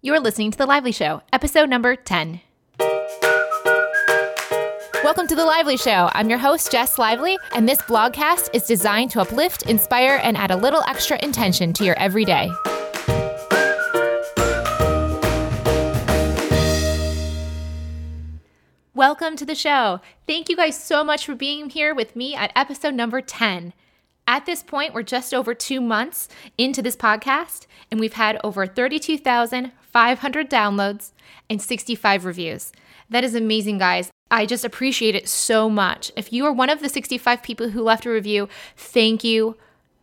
You're listening to The Lively Show, episode number 10. Welcome to The Lively Show. I'm your host, Jess Lively, and this blogcast is designed to uplift, inspire, and add a little extra intention to your everyday. Welcome to the show. Thank you guys so much for being here with me at episode number 10. At this point, we're just over two months into this podcast, and we've had over 32,500 downloads and 65 reviews. That is amazing, guys. I just appreciate it so much. If you are one of the 65 people who left a review, thank you,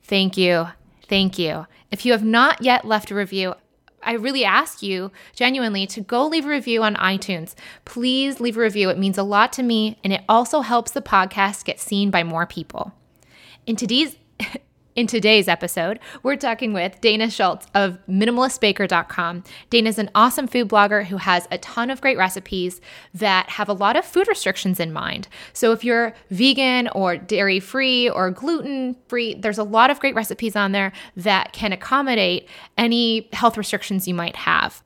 thank you, thank you. If you have not yet left a review, I really ask you genuinely to go leave a review on iTunes. Please leave a review. It means a lot to me, and it also helps the podcast get seen by more people. In today's in today's episode, we're talking with Dana Shultz of minimalistbaker.com. Dana's an awesome food blogger who has a ton of great recipes that have a lot of food restrictions in mind. So if you're vegan or dairy free or gluten free, there's a lot of great recipes on there that can accommodate any health restrictions you might have.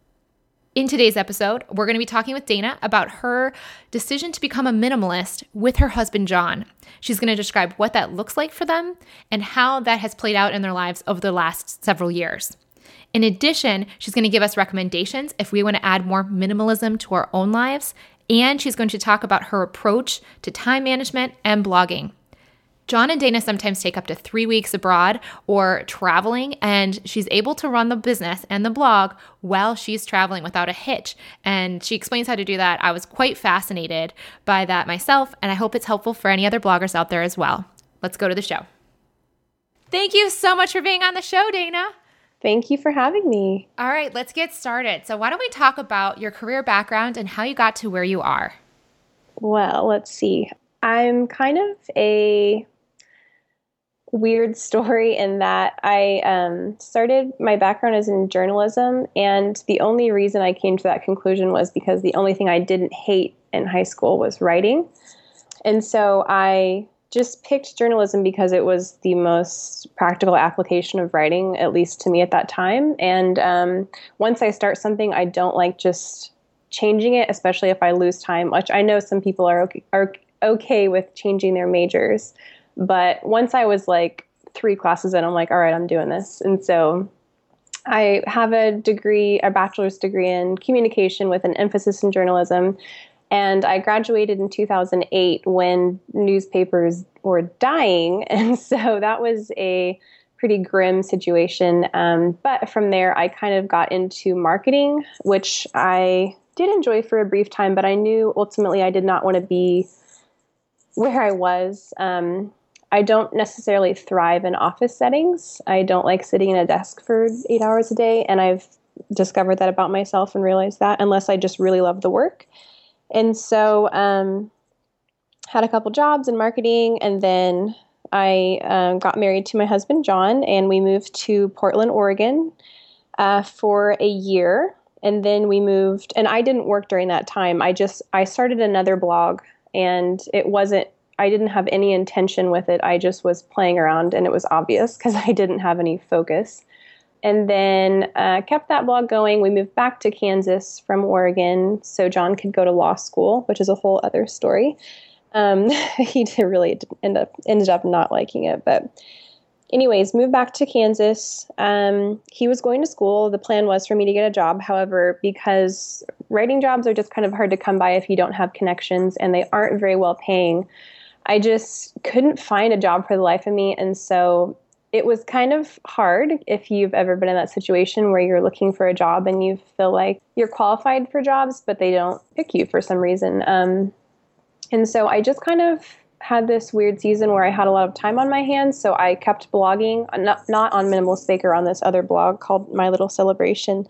In today's episode, we're going to be talking with Dana about her decision to become a minimalist with her husband, John. She's going to describe what that looks like for them and how that has played out in their lives over the last several years. In addition, she's going to give us recommendations if we want to add more minimalism to our own lives. And she's going to talk about her approach to time management and blogging. John and Dana sometimes take up to three weeks abroad or traveling, and she's able to run the business and the blog while she's traveling without a hitch. And she explains how to do that. I was quite fascinated by that myself, and I hope it's helpful for any other bloggers out there as well. Let's go to the show. Thank you so much for being on the show, Dana. Thank you for having me. All right, let's get started. So, why don't we talk about your career background and how you got to where you are? Well, let's see. I'm kind of a weird story in that I um, started my background is in journalism, and the only reason I came to that conclusion was because the only thing I didn't hate in high school was writing. And so I just picked journalism because it was the most practical application of writing, at least to me at that time. And um, once I start something, I don't like just changing it, especially if I lose time, which I know some people are okay, are okay with changing their majors. But once I was like three classes in, I'm like, all right, I'm doing this. And so I have a degree, a bachelor's degree in communication with an emphasis in journalism. And I graduated in 2008 when newspapers were dying. And so that was a pretty grim situation. Um, but from there, I kind of got into marketing, which I did enjoy for a brief time, but I knew ultimately I did not want to be where I was. Um, I don't necessarily thrive in office settings. I don't like sitting in a desk for eight hours a day, and I've discovered that about myself and realized that unless I just really love the work. And so, um, had a couple jobs in marketing, and then I um, got married to my husband John, and we moved to Portland, Oregon, uh, for a year. And then we moved, and I didn't work during that time. I just I started another blog, and it wasn't I didn't have any intention with it. I just was playing around and it was obvious because I didn't have any focus. And then uh, kept that blog going. We moved back to Kansas from Oregon so John could go to law school, which is a whole other story. Um, he did really end up ended up not liking it, but anyways, moved back to Kansas. Um, he was going to school. The plan was for me to get a job. However, because writing jobs are just kind of hard to come by if you don't have connections and they aren't very well paying, I just couldn't find a job for the life of me. And so it was kind of hard if you've ever been in that situation where you're looking for a job and you feel like you're qualified for jobs, but they don't pick you for some reason. Um, and so I just kind of had this weird season where I had a lot of time on my hands. So I kept blogging, not, not on Minimalist Baker, on this other blog called My Little Celebration.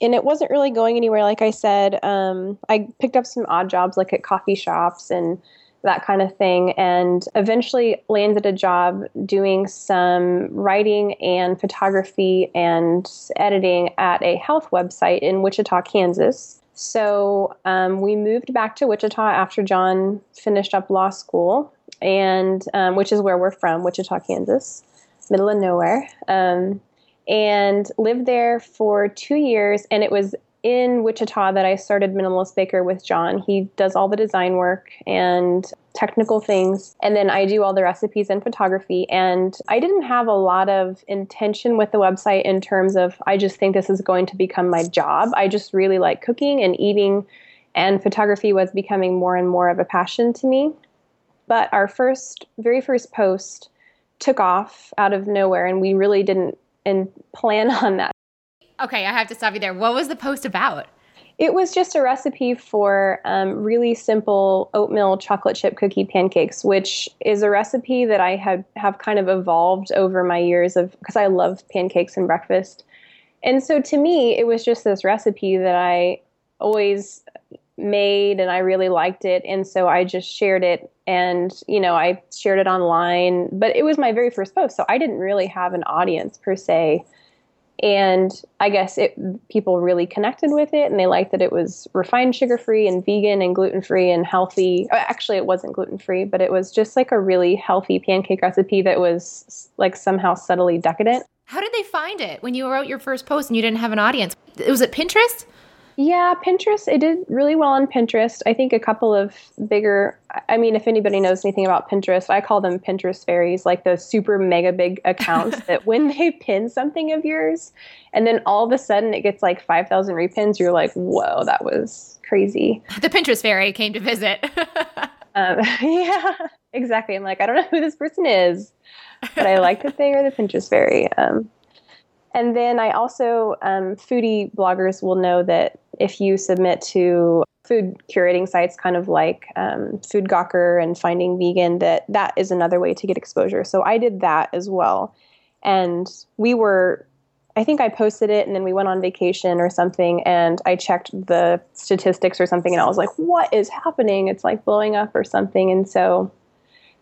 And it wasn't really going anywhere, like I said. Um, I picked up some odd jobs, like at coffee shops and that kind of thing, and eventually landed a job doing some writing and photography and editing at a health website in Wichita, Kansas. So um, we moved back to Wichita after John finished up law school, and um, which is where we're from, Wichita, Kansas, middle of nowhere. Um, and lived there for two years. And it was in Wichita that I started Minimalist Baker with John. He does all the design work and technical things. And then I do all the recipes and photography. And I didn't have a lot of intention with the website in terms of, I just think this is going to become my job. I just really like cooking and eating, and photography was becoming more and more of a passion to me. But our first, very first post took off out of nowhere, and we really didn't plan on that. Okay, I have to stop you there. What was the post about? It was just a recipe for um, really simple oatmeal chocolate chip cookie pancakes, which is a recipe that I have have kind of evolved over my years of because I love pancakes and breakfast. And so to me, it was just this recipe that I always made and I really liked it. And so I just shared it and, you know, I shared it online, but it was my very first post. So I didn't really have an audience per se and I guess it people really connected with it, and they liked that it was refined sugar free and vegan and gluten free and healthy. Uh, actually, it wasn't gluten free, but it was just like a really healthy pancake recipe that was like somehow subtly decadent. How did they find it when you wrote your first post and you didn't have an audience? Was it Pinterest? Yeah, Pinterest, it did really well on Pinterest. I think a couple of bigger, I mean, if anybody knows anything about Pinterest, I call them Pinterest fairies, like the super mega big accounts that when they pin something of yours and then all of a sudden it gets like 5,000 repins, you're like, whoa, that was crazy. The Pinterest fairy came to visit. um, yeah, exactly. I'm like, I don't know who this person is, but I like that they are the Pinterest fairy. Um, and then I also, um, foodie bloggers will know that if you submit to food curating sites, kind of like um, Food Gawker and Finding Vegan, that that is another way to get exposure. So I did that as well. And we were, I think I posted it and then we went on vacation or something and I checked the statistics or something and I was like, what is happening? It's like blowing up or something. And so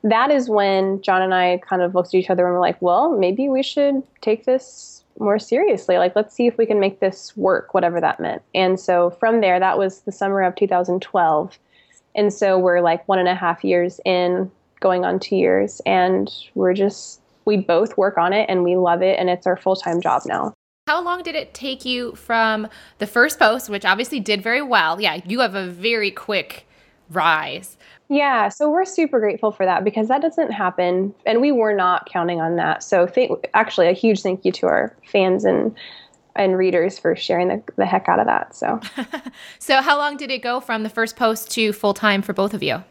that is when John and I kind of looked at each other and were like, well, maybe we should take this more seriously. Like, let's see if we can make this work, whatever that meant. And so from there, that was the summer of 2012. And so we're like one and a half years in, going on two years, and we're just, we both work on it and we love it, and it's our full time job now. How long did it take you from the first post, which obviously did very well? Yeah, you have a very quick rise yeah, so we're super grateful for that because that doesn't happen, and we were not counting on that. So, th- actually, a huge thank you to our fans and and readers for sharing the, the heck out of that. So, so how long did it go from the first post to full time for both of you?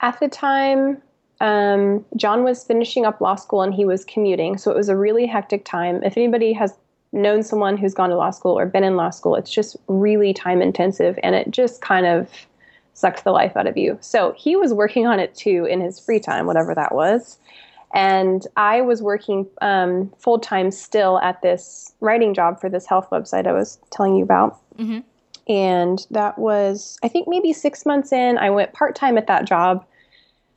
At the time, um, John was finishing up law school and he was commuting, so it was a really hectic time. If anybody has known someone who's gone to law school or been in law school, it's just really time intensive, and it just kind of sucks the life out of you. So he was working on it too in his free time, whatever that was. And I was working um, full time still at this writing job for this health website I was telling you about. Mm-hmm. And that was, I think, maybe six months in. I went part time at that job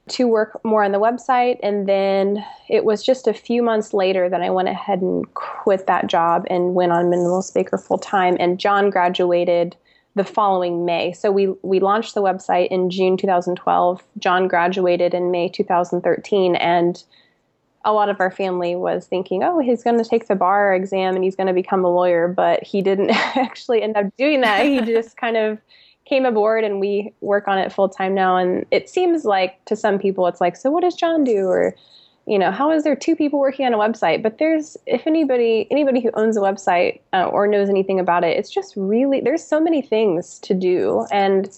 to work more on the website. And then it was just a few months later that I went ahead and quit that job and went on Minimalist Baker full time. And John graduated the following May. So we we launched the website in June 2012. John graduated in May 2013 and a lot of our family was thinking, "Oh, he's going to take the bar exam and he's going to become a lawyer," but he didn't actually end up doing that. He just kind of came aboard and we work on it full time now and it seems like to some people it's like, "So what does John do?" or you know how is there two people working on a website but there's if anybody anybody who owns a website uh, or knows anything about it it's just really there's so many things to do and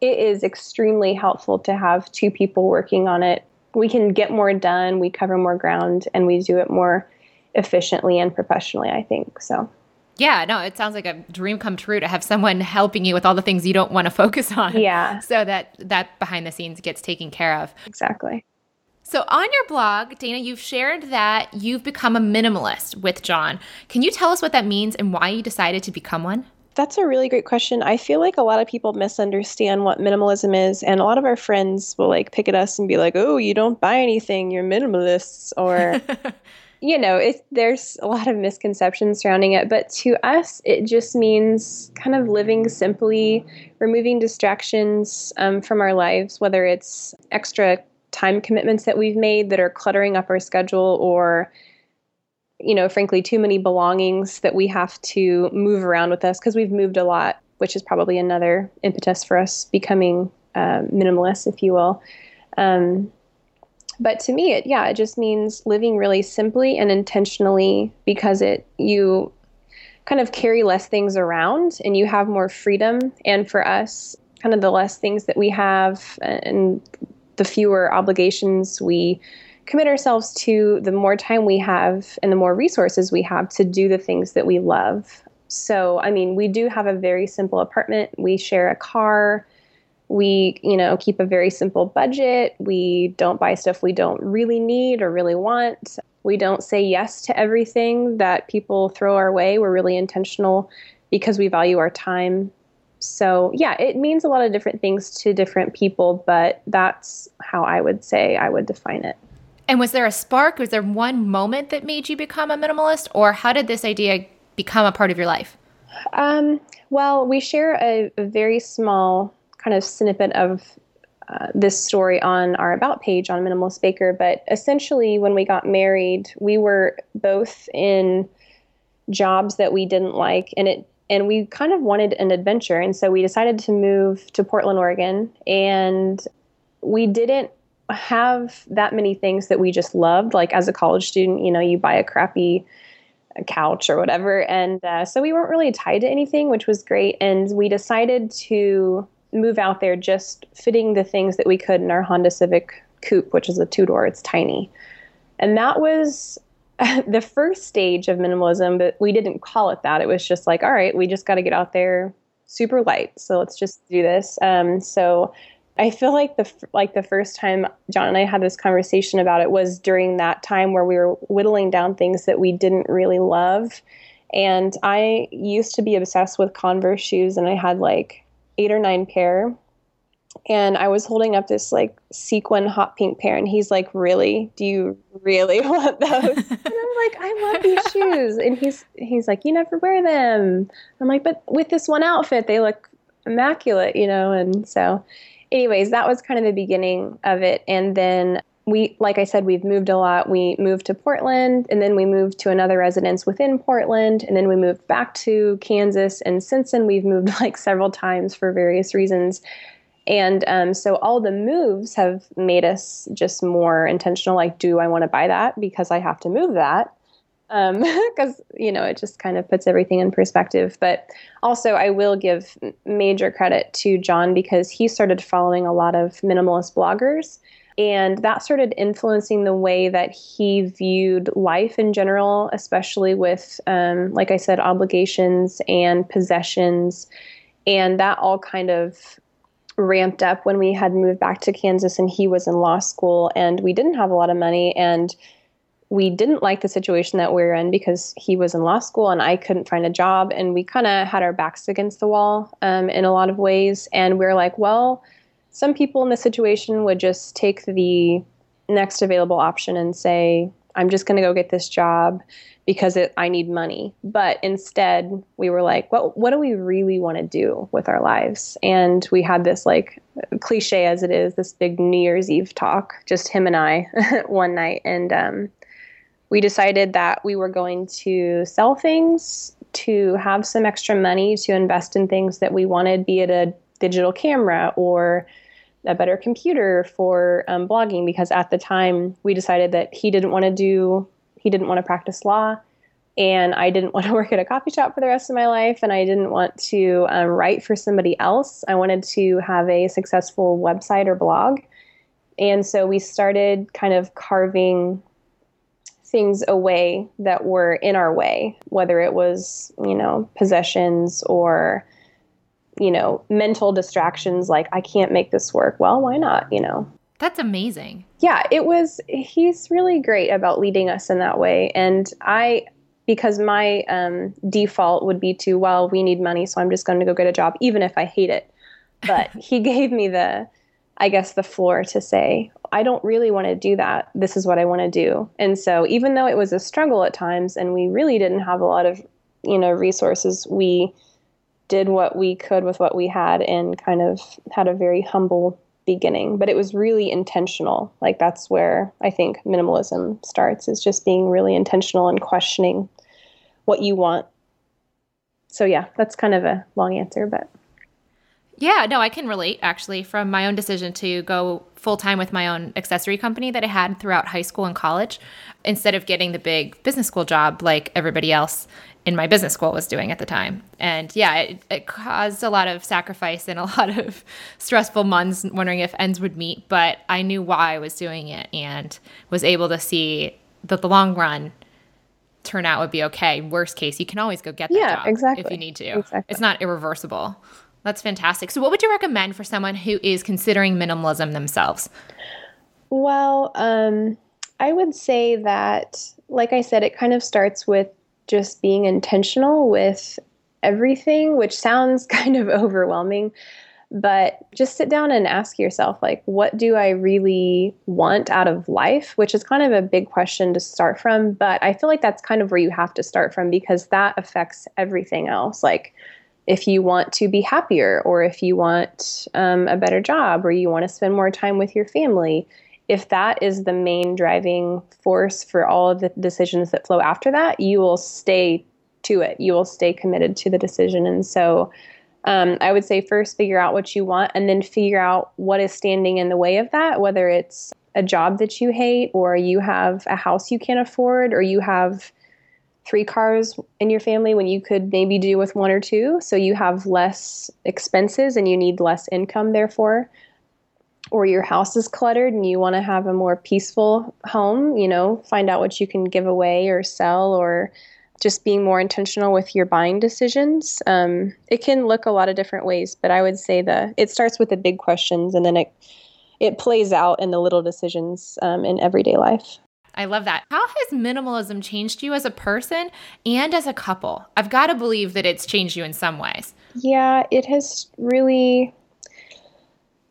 it is extremely helpful to have two people working on it we can get more done we cover more ground and we do it more efficiently and professionally i think so yeah, no, it sounds like a dream come true to have someone helping you with all the things you don't want to focus on. Yeah. So that that behind the scenes gets taken care of. Exactly. So, on your blog, Dana, you've shared that you've become a minimalist with John. Can you tell us what that means and why you decided to become one? That's a really great question. I feel like a lot of people misunderstand what minimalism is, and a lot of our friends will like pick at us and be like, "Oh, you don't buy anything, you're minimalists," or you know, it, there's a lot of misconceptions surrounding it. But to us, it just means kind of living simply, removing distractions um, from our lives, whether it's extra time commitments that we've made that are cluttering up our schedule or you know, frankly, too many belongings that we have to move around with us because we've moved a lot, which is probably another impetus for us becoming uh, minimalist, if you will. Um, but to me, it yeah, it just means living really simply and intentionally because it you kind of carry less things around and you have more freedom. And for us, kind of the less things that we have and the fewer obligations we commit ourselves to, the more time we have and the more resources we have to do the things that we love. So, I mean, we do have a very simple apartment. We share a car. We, you know, keep a very simple budget. We don't buy stuff we don't really need or really want. We don't say yes to everything that people throw our way. We're really intentional because we value our time. So, yeah, it means a lot of different things to different people, but that's how I would say I would define it. And was there a spark? Was there one moment that made you become a minimalist, or how did this idea become a part of your life? Um, well, we share a, a, very small kind of snippet of uh, this story on our About page on Minimalist Baker, but essentially, when we got married, we were both in jobs that we didn't like, and it and we kind of wanted an adventure, and so we decided to move to Portland, Oregon, and we didn't have that many things that we just loved. Like as a college student, you know, you buy a crappy couch or whatever. And uh, so we weren't really tied to anything, which was great. And we decided to move out there just fitting the things that we could in our Honda Civic Coupe, which is a two door, it's tiny. And that was the first stage of minimalism, but we didn't call it that. It was just like, all right, we just got to get out there super light. So let's just do this. Um, so I feel like the like the first time John and I had this conversation about it was during that time where we were whittling down things that we didn't really love. And I used to be obsessed with Converse shoes and I had like eight or nine pair. And I was holding up this like sequin hot pink pair and he's like, "Really? Do you really want those?" and I'm like, "I love these shoes." And he's he's like, "You never wear them." I'm like, "But with this one outfit, they look immaculate, you know?" And so anyways, that was kind of the beginning of it. And then we, like I said, we've moved a lot. We moved to Portland and then we moved to another residence within Portland and then we moved back to Kansas. And since then, we've moved like several times for various reasons. And um, so all the moves have made us just more intentional. Like, do I want to buy that because I have to move that? because um, you know it just kind of puts everything in perspective. But also, I will give major credit to John because he started following a lot of minimalist bloggers, and that started influencing the way that he viewed life in general, especially with, um, like I said, obligations and possessions, and that all kind of ramped up when we had moved back to Kansas and he was in law school and we didn't have a lot of money and we didn't like the situation that we were in because he was in law school and I couldn't find a job. And we kind of had our backs against the wall um, in a lot of ways. And we are like, well, some people in this situation would just take the next available option and say, I'm just going to go get this job because it, I need money. But instead, we were like, well, what do we really want to do with our lives? And we had this like cliche as it is, this big New Year's Eve talk, just him and I one night. And um, we decided that we were going to sell things to have some extra money to invest in things that we wanted, be it a digital camera or a better computer for um, blogging. Because at the time, we decided that he didn't want to do, he didn't want to practice law, and I didn't want to work at a coffee shop for the rest of my life, and I didn't want to um, write for somebody else. I wanted to have a successful website or blog. And so we started kind of carving things away that were in our way, whether it was, you know, possessions or, you know, mental distractions like, I can't make this work. Well, why not, you know? That's amazing. Yeah, it was, he's really great about leading us in that way. And I, because my um, default would be to, well, we need money, so I'm just going to go get a job, even if I hate it. But he gave me the, I guess, the floor to say, I don't really want to do that. This is what I want to do. And so, even though it was a struggle at times and we really didn't have a lot of, you know, resources, we did what we could with what we had and kind of had a very humble beginning, but it was really intentional. Like that's where I think minimalism starts is just being really intentional and questioning what you want. So yeah, that's kind of a long answer, but yeah, no, I can relate actually from my own decision to go full time with my own accessory company that I had throughout high school and college instead of getting the big business school job like everybody else in my business school was doing at the time. And yeah, it, it, caused a lot of sacrifice and a lot of stressful months wondering if ends would meet. But I knew why I was doing it and was able to see that the long run turnout would be okay. Worst case, you can always go get that yeah, job exactly. if you need to. Exactly. It's not irreversible. That's fantastic. So, what would you recommend for someone who is considering minimalism themselves? Well, um, I would say that, like I said, it kind of starts with just being intentional with everything, which sounds kind of overwhelming. But just sit down and ask yourself, like, what do I really want out of life? Which is kind of a big question to start from. But I feel like that's kind of where you have to start from because that affects everything else. Like, if you want to be happier, or if you want um, a better job, or you want to spend more time with your family, if that is the main driving force for all of the decisions that flow after that, you will stay to it. You will stay committed to the decision. And so um, I would say first figure out what you want and then figure out what is standing in the way of that, whether it's a job that you hate, or you have a house you can't afford, or you have three cars in your family when you could maybe do with one or two. So you have less expenses and you need less income, therefore or your house is cluttered and you want to have a more peaceful home, you know, find out what you can give away or sell or just being more intentional with your buying decisions. Um, it can look a lot of different ways, but I would say the it starts with the big questions and then it it plays out in the little decisions um, in everyday life. I love that. How has minimalism changed you as a person and as a couple? I've got to believe that it's changed you in some ways. Yeah, it has really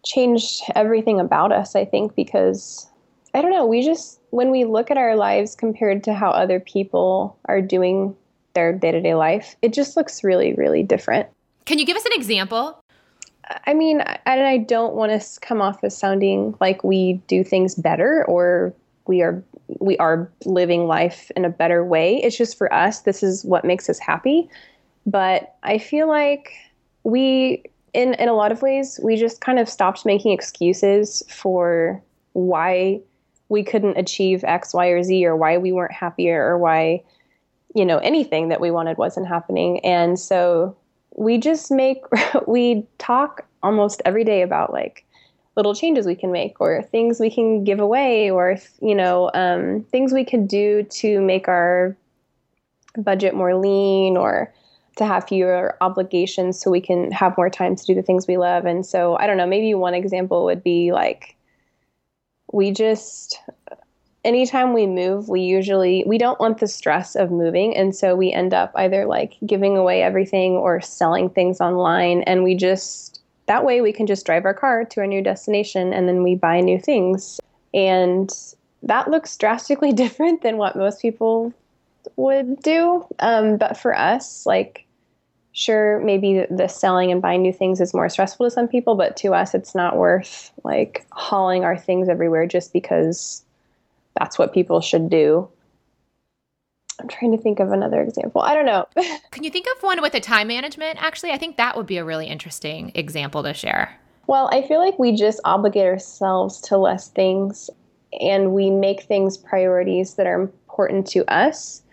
changed everything about us, I think, because I don't know, we just, when we look at our lives compared to how other people are doing their day to day life, it just looks really, really different. Can you give us an example? I mean, and I don't want to come off as sounding like we do things better or we are we are living life in a better way. It's just for us, this is what makes us happy. But I feel like we in in a lot of ways, we just kind of stopped making excuses for why we couldn't achieve X, Y, or Z, or why we weren't happier, or why you know anything that we wanted wasn't happening. And so we just make we talk almost every day about like little changes we can make or things we can give away or you know um, things we could do to make our budget more lean or to have fewer obligations so we can have more time to do the things we love. And so I don't know, maybe one example would be like we just anytime we move, we usually we don't want the stress of moving and so we end up either like giving away everything or selling things online and we just that way we can just drive our car to a new destination and then we buy new things. And that looks drastically different than what most people would do. Um, but for us, like sure maybe the selling and buying new things is more stressful to some people but to us it's not worth like hauling our things everywhere just because that's what people should do. I'm trying to think of another example. I don't know. Can you think of one with a time management? Actually i think that would be a really interesting example to share. Well i feel like we just obligate ourselves to less things and we make things priorities that are important to us.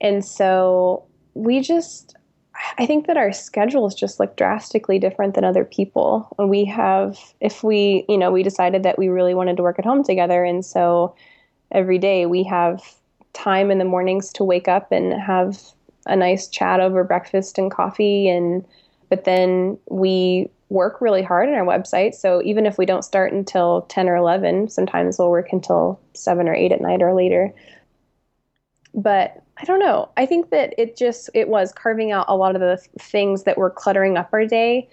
And so we just I think that our schedules just look drastically different than other people. We have, if we, you know, we decided that we really wanted to work at home together. And so every day we have time in the mornings to wake up and have a nice chat over breakfast and coffee. And, but then we work really hard on our website. So even if we don't start until 10 or 11, sometimes we'll work until 7 or 8 at night or later. But I don't know. I think that it just it was carving out a lot of the things that were cluttering up our day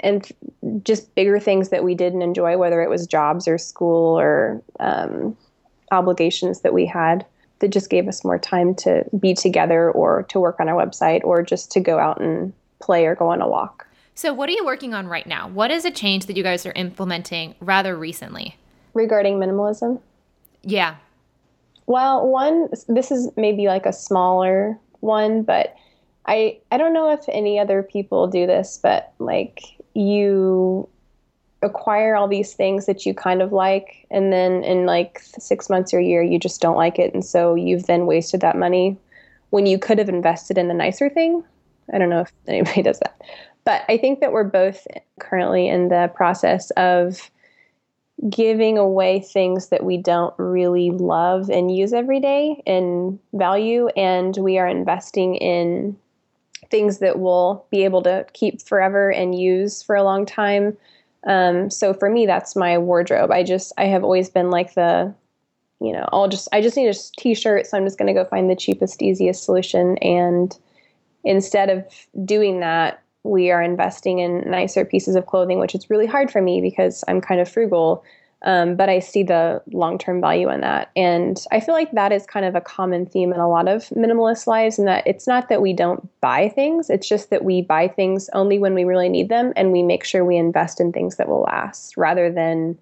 and just bigger things that we didn't enjoy, whether it was jobs or school or um, obligations that we had that just gave us more time to be together or to work on our website or just to go out and play or go on a walk. So, what are you working on right now? What is a change that you guys are implementing rather recently? Regarding minimalism? Yeah. Well, one, this is maybe like a smaller one, but I I don't know if any other people do this, but like you acquire all these things that you kind of like and then in like 6 months or a year you just don't like it and so you've then wasted that money when you could have invested in the nicer thing. I don't know if anybody does that. But I think that we're both currently in the process of giving away things that we don't really love and use every day and value and we are investing in things that we'll be able to keep forever and use for a long time. Um, so for me that's my wardrobe. I just i have always been like the you know i'll just i just need a t-shirt so i'm just going to go find the cheapest easiest solution. And instead of doing that we are investing in nicer pieces of clothing, which is really hard for me because I'm kind of frugal. Um, but I see the long term value in that. And I feel like that is kind of a common theme in a lot of minimalist lives, and that it's not that we don't buy things, it's just that we buy things only when we really need them and we make sure we invest in things that will last rather than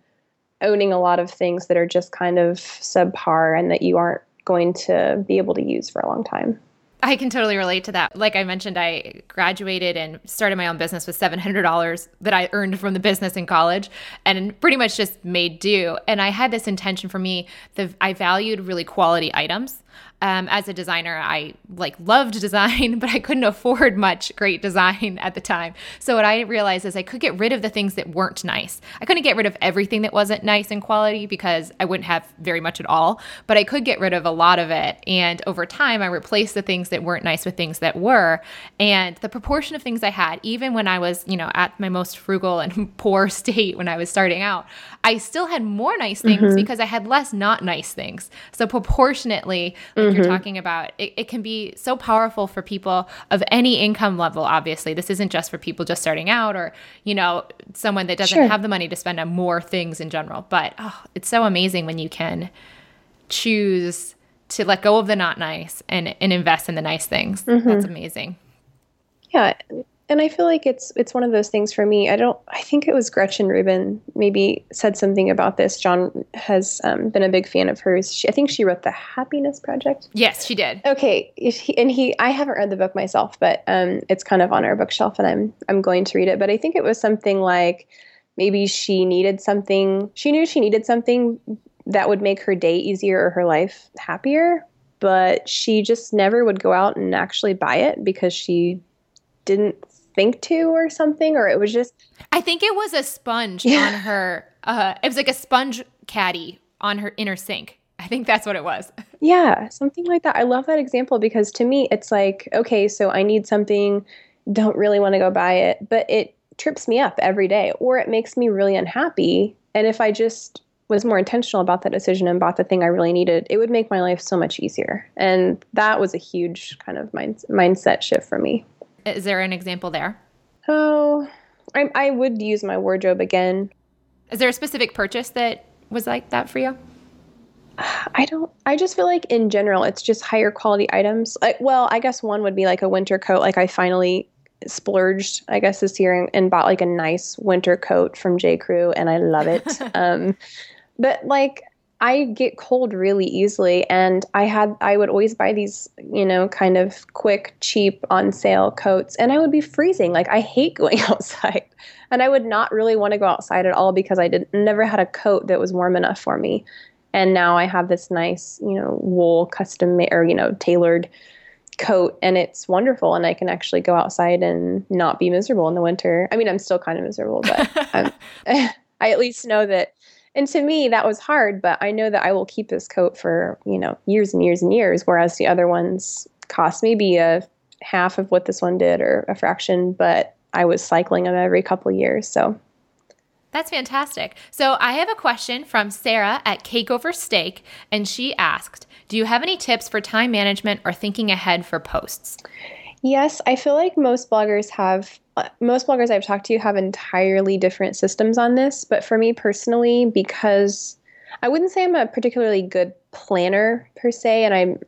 owning a lot of things that are just kind of subpar and that you aren't going to be able to use for a long time. I can totally relate to that. Like I mentioned, I graduated and started my own business with $700 that I earned from the business in college and pretty much just made do. And I had this intention for me that I valued really quality items um, as a designer, I like loved design, but I couldn't afford much great design at the time. So what I realized is I could get rid of the things that weren't nice. I couldn't get rid of everything that wasn't nice in quality because I wouldn't have very much at all, but I could get rid of a lot of it. And over time, I replaced the things that weren't nice with things that were. And the proportion of things I had, even when I was, you know, at my most frugal and poor state when I was starting out, I still had more nice things mm-hmm. because I had less not nice things. So proportionately, like mm-hmm. you're talking about, it, it can be so powerful for people of any income level, obviously. This isn't just for people just starting out or, you know, someone that doesn't sure. have the money to spend on more things in general. But oh, it's so amazing when you can choose to let go of the not nice and, and invest in the nice things. Mm-hmm. That's amazing. Yeah and I feel like it's it's one of those things for me. I don't. I think it was Gretchen Rubin maybe said something about this. John has um, been a big fan of hers. She, I think she wrote the Happiness Project. Yes, she did. Okay, he, and he. I haven't read the book myself, but um, it's kind of on our bookshelf, and I'm I'm going to read it. But I think it was something like maybe she needed something. She knew she needed something that would make her day easier or her life happier, but she just never would go out and actually buy it because she didn't think to or something or it was just I think it was a sponge yeah. on her uh it was like a sponge caddy on her inner sink. I think that's what it was. Yeah, something like that. I love that example because to me it's like, okay, so I need something, don't really want to go buy it, but it trips me up every day or it makes me really unhappy. And if I just was more intentional about that decision and bought the thing I really needed, it would make my life so much easier. And that was a huge kind of mind- mindset shift for me. Is there an example there? Oh, I, I would use my wardrobe again. Is there a specific purchase that was like that for you? I don't. I just feel like in general, it's just higher quality items. Like, well, I guess one would be like a winter coat. Like I finally splurged, I guess this year, and, and bought like a nice winter coat from J. Crew, and I love it. um, but like I get cold really easily and I had I would always buy these, you know, kind of quick, cheap on sale coats and I would be freezing. Like I hate going outside. And I would not really want to go outside at all because I did never had a coat that was warm enough for me. And now I have this nice, you know, wool custom or, you know, tailored coat and it's wonderful and I can actually go outside and not be miserable in the winter. I mean, I'm still kind of miserable, but um, I at least know that and to me that was hard but i know that i will keep this coat for you know years and years and years whereas the other ones cost maybe a half of what this one did or a fraction but i was cycling them every couple years so that's fantastic. So, I have a question from Sara at Cake Over Steak, and she asked Do you have any tips for time management or thinking ahead for posts? Yes, I feel like most bloggers have uh, most bloggers I've talked to have entirely different systems on this, but for me personally, because I wouldn't say I'm a particularly good planner per se, and I'm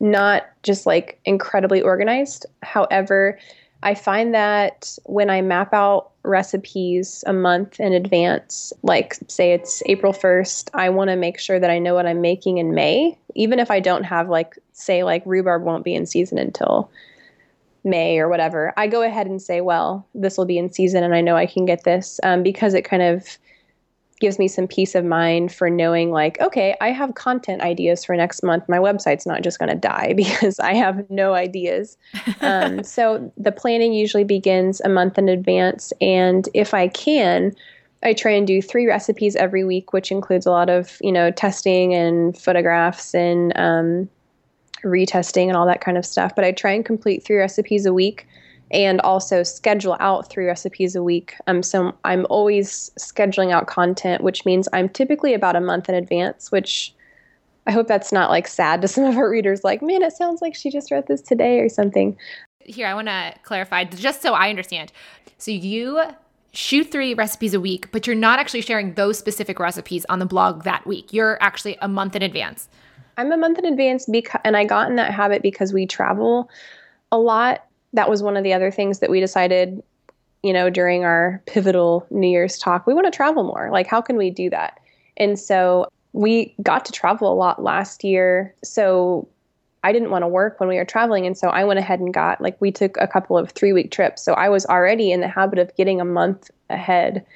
not just like incredibly organized. However, I find that when I map out recipes a month in advance, like say it's April 1st, I want to make sure that I know what I'm making in May, even if I don't have like say like rhubarb won't be in season until May or whatever. I go ahead and say, well, this will be in season and I know I can get this um, because it kind of gives me some peace of mind for knowing like okay i have content ideas for next month my website's not just going to die because i have no ideas um, so the planning usually begins a month in advance and if i can i try and do three recipes every week which includes a lot of you know testing and photographs and um, retesting and all that kind of stuff but i try and complete three recipes a week and also schedule out three recipes a week. Um, so I'm always scheduling out content, which means I'm typically about a month in advance, which I hope that's not like sad to some of our readers, like, man, it sounds like she just wrote this today or something. Here, I want to clarify just so I understand. So you shoot three recipes a week, but you're not actually sharing those specific recipes on the blog that week. You're actually a month in advance. I'm a month in advance because, and I got in that habit because we travel a lot that was one of the other things that we decided, you know, during our pivotal New Year's talk. We want to travel more. Like, how can we do that? And so we got to travel a lot last year. So I didn't want to work when we were traveling. And so I went ahead and got, like, we took a couple of three week trips. So I was already in the habit of getting a month ahead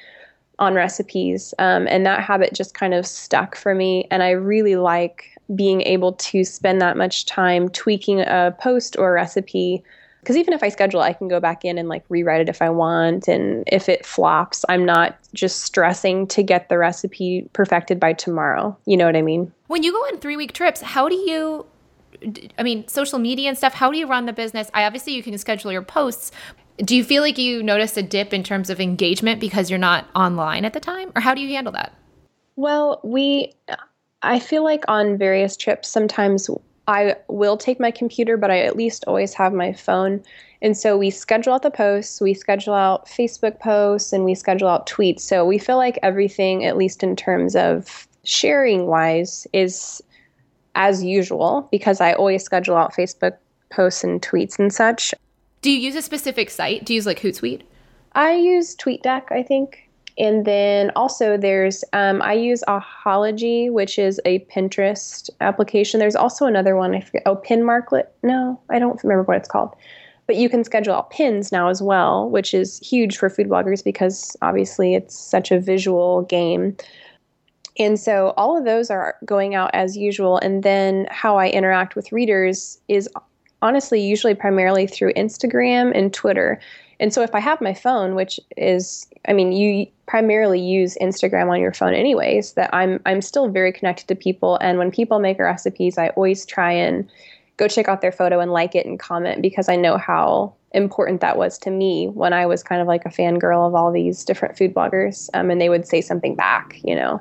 on recipes. Um, and that habit just kind of stuck for me. And I really like being able to spend that much time tweaking a post or a recipe because even if I schedule, I can go back in and like rewrite it if I want. And if it flops, I'm not just stressing to get the recipe perfected by tomorrow. You know what I mean? When you go on three week trips, how do you? I mean, social media and stuff. How do you run the business? I obviously you can schedule your posts. Do you feel like you notice a dip in terms of engagement because you're not online at the time, or how do you handle that? Well, we, I feel like on various trips, sometimes I will take my computer, but I at least always have my phone. And so we schedule out the posts, we schedule out Facebook posts, and we schedule out tweets. So we feel like everything, at least in terms of sharing wise, is as usual because I always schedule out Facebook posts and tweets and such. Do you use a specific site? Do you use like Hootsuite? I use TweetDeck, I think. And then also there's um, I use Ahalogy, which is a Pinterest application. There's also another one I forget. Oh, Pinmarklet. No, I don't remember what it's called. But you can schedule out pins now as well, which is huge for food bloggers because obviously it's such a visual game. And so all of those are going out as usual. And then how I interact with readers is honestly usually primarily through Instagram and Twitter. And so if I have my phone, which is, I mean, you primarily use Instagram on your phone anyways, that I'm I'm still very connected to people. And when people make recipes, I always try and go check out their photo and like it and comment because I know how important that was to me when I was kind of like a fangirl of all these different food bloggers. Um, and they would say something back, you know.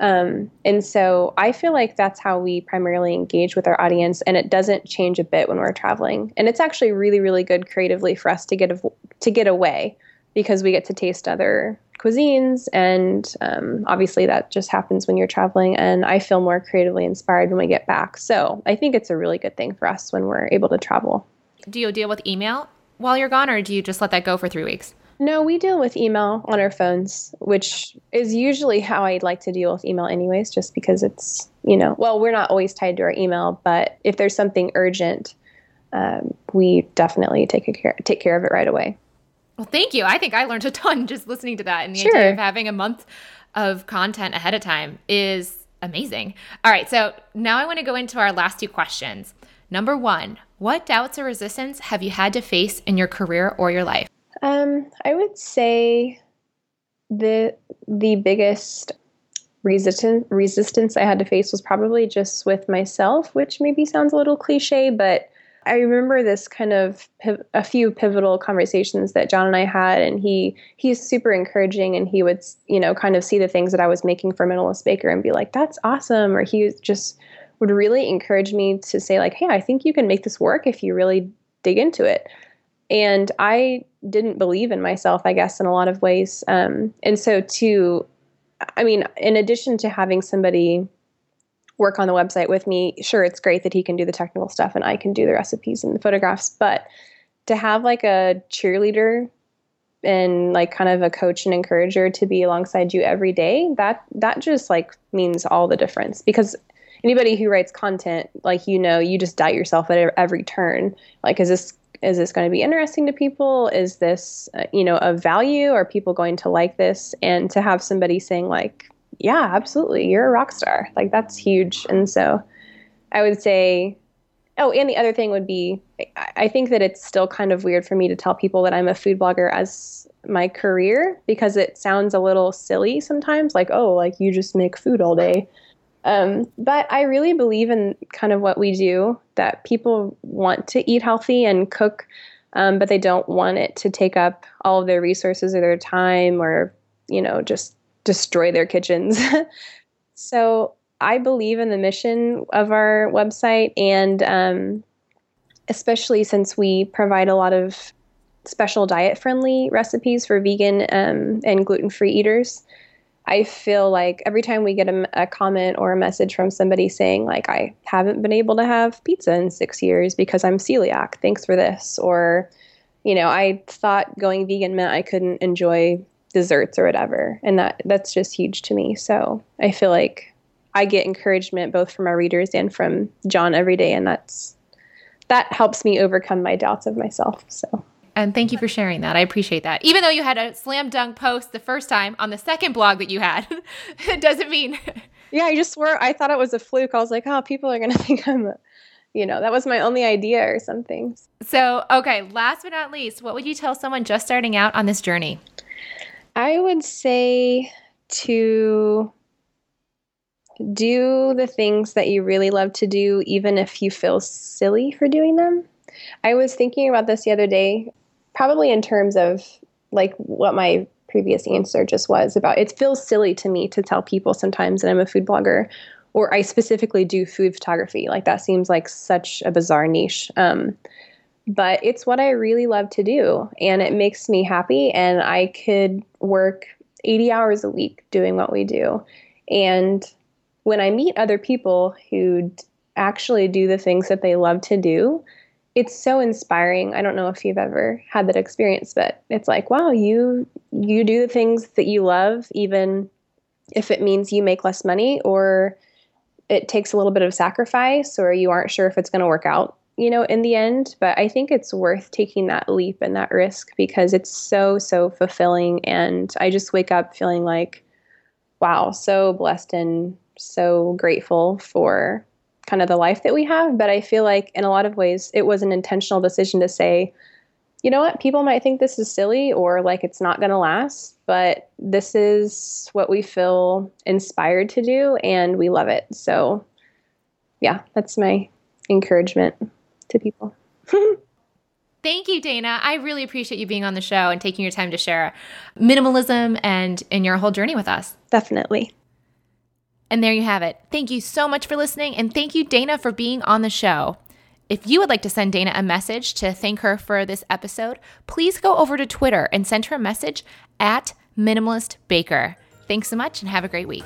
Um, and so I feel like that's how we primarily engage with our audience, and it doesn't change a bit when we're traveling. And it's actually really, really good creatively for us to get a, to get away because we get to taste other cuisines, and um, obviously that just happens when you're traveling. And I feel more creatively inspired when we get back. So I think it's a really good thing for us when we're able to travel. Do you deal with email while you're gone, or do you just let that go for three weeks? No, we deal with email on our phones, which is usually how I'd like to deal with email, anyways, just because it's, you know, well, we're not always tied to our email, but if there's something urgent, um, we definitely take care take care of it right away. Well, thank you. I think I learned a ton just listening to that, and the sure. idea of having a month of content ahead of time is amazing. All right, so now I want to go into our last two questions. Number one, what doubts or resistance have you had to face in your career or your life? Um, I would say the the biggest resistance resistance I had to face was probably just with myself, which maybe sounds a little cliche, but I remember this kind of a few pivotal conversations that John and I had, and he he's super encouraging, and he would you know kind of see the things that I was making for Minimalist Baker and be like, "That's awesome," or he just would really encourage me to say like, "Hey, I think you can make this work if you really dig into it." And I didn't believe in myself, I guess, in a lot of ways. Um, and so, to, I mean, in addition to having somebody work on the website with me, sure, it's great that he can do the technical stuff and I can do the recipes and the photographs, but to have like a cheerleader and like kind of a coach and encourager to be alongside you every day that that just like means all the difference because anybody who writes content like you know you just doubt yourself at every turn like is this is this going to be interesting to people? Is this uh, you know of value? Are people going to like this? And to have somebody saying like yeah absolutely you're a rock star like that's huge. And so i would say oh and the other thing would be i think that it's still kind of weird for me to tell people that i'm a food blogger as my career because it sounds a little silly sometimes like oh like you just make food all day um, but I really believe in kind of what we do that people want to eat healthy and cook, um, but they don't want it to take up all of their resources or their time or, you know, just destroy their kitchens. so I believe in the mission of our website, and um, especially since we provide a lot of special diet friendly recipes for vegan um, and gluten free eaters. I feel like every time we get a, a, comment or a message from somebody saying, like, I haven't been able to have pizza in six years because I'm celiac, thanks for this. Or, you know, I thought going vegan meant I couldn't enjoy desserts or whatever. And that that's just huge to me. So I feel like I get encouragement both from our readers and from John every day. And that's that helps me overcome my doubts of myself. So and thank you for sharing that. I appreciate that. Even though you had a slam dunk post the first time on the second blog that you had, it doesn't mean. yeah, I just swore I thought it was a fluke. I was like, oh, people are going to think I'm, a, you know, that was my only idea or something. So, okay, last but not least, what would you tell someone just starting out on this journey? I would say to do the things that you really love to do, even if you feel silly for doing them. I was thinking about this the other day probably in terms of like what my previous answer just was about it feels silly to me to tell people sometimes that I'm a food blogger or I specifically do food photography. Like that seems like such a bizarre niche. Um, but it's what I really love to do and it makes me happy and I could work 80 hours a week doing what we do. And when I meet other people who actually do the things that they love to do, it's so inspiring. I don't know if you've ever had that experience, but it's like, wow, you you do the things that you love even if it means you make less money or it takes a little bit of sacrifice or you aren't sure if it's going to work out, you know, in the end, but I think it's worth taking that leap and that risk because it's so so fulfilling and I just wake up feeling like wow, so blessed and so grateful for kind of the life that we have. But I feel like in a lot of ways, it was an intentional decision to say, you know what, people might think this is silly or like it's not going to last, but this is what we feel inspired to do and we love it. So, yeah, that's my encouragement to people. Thank you, Dana. I really appreciate you being on the show and taking your time to share minimalism and in your whole journey with us. Definitely. And there you have it. Thank you so much for listening, and thank you, Dana, for being on the show. If you would like to send Dana a message to thank her for this episode, please go over to Twitter and send her a message at Minimalist Baker. Thanks so much and have a great week.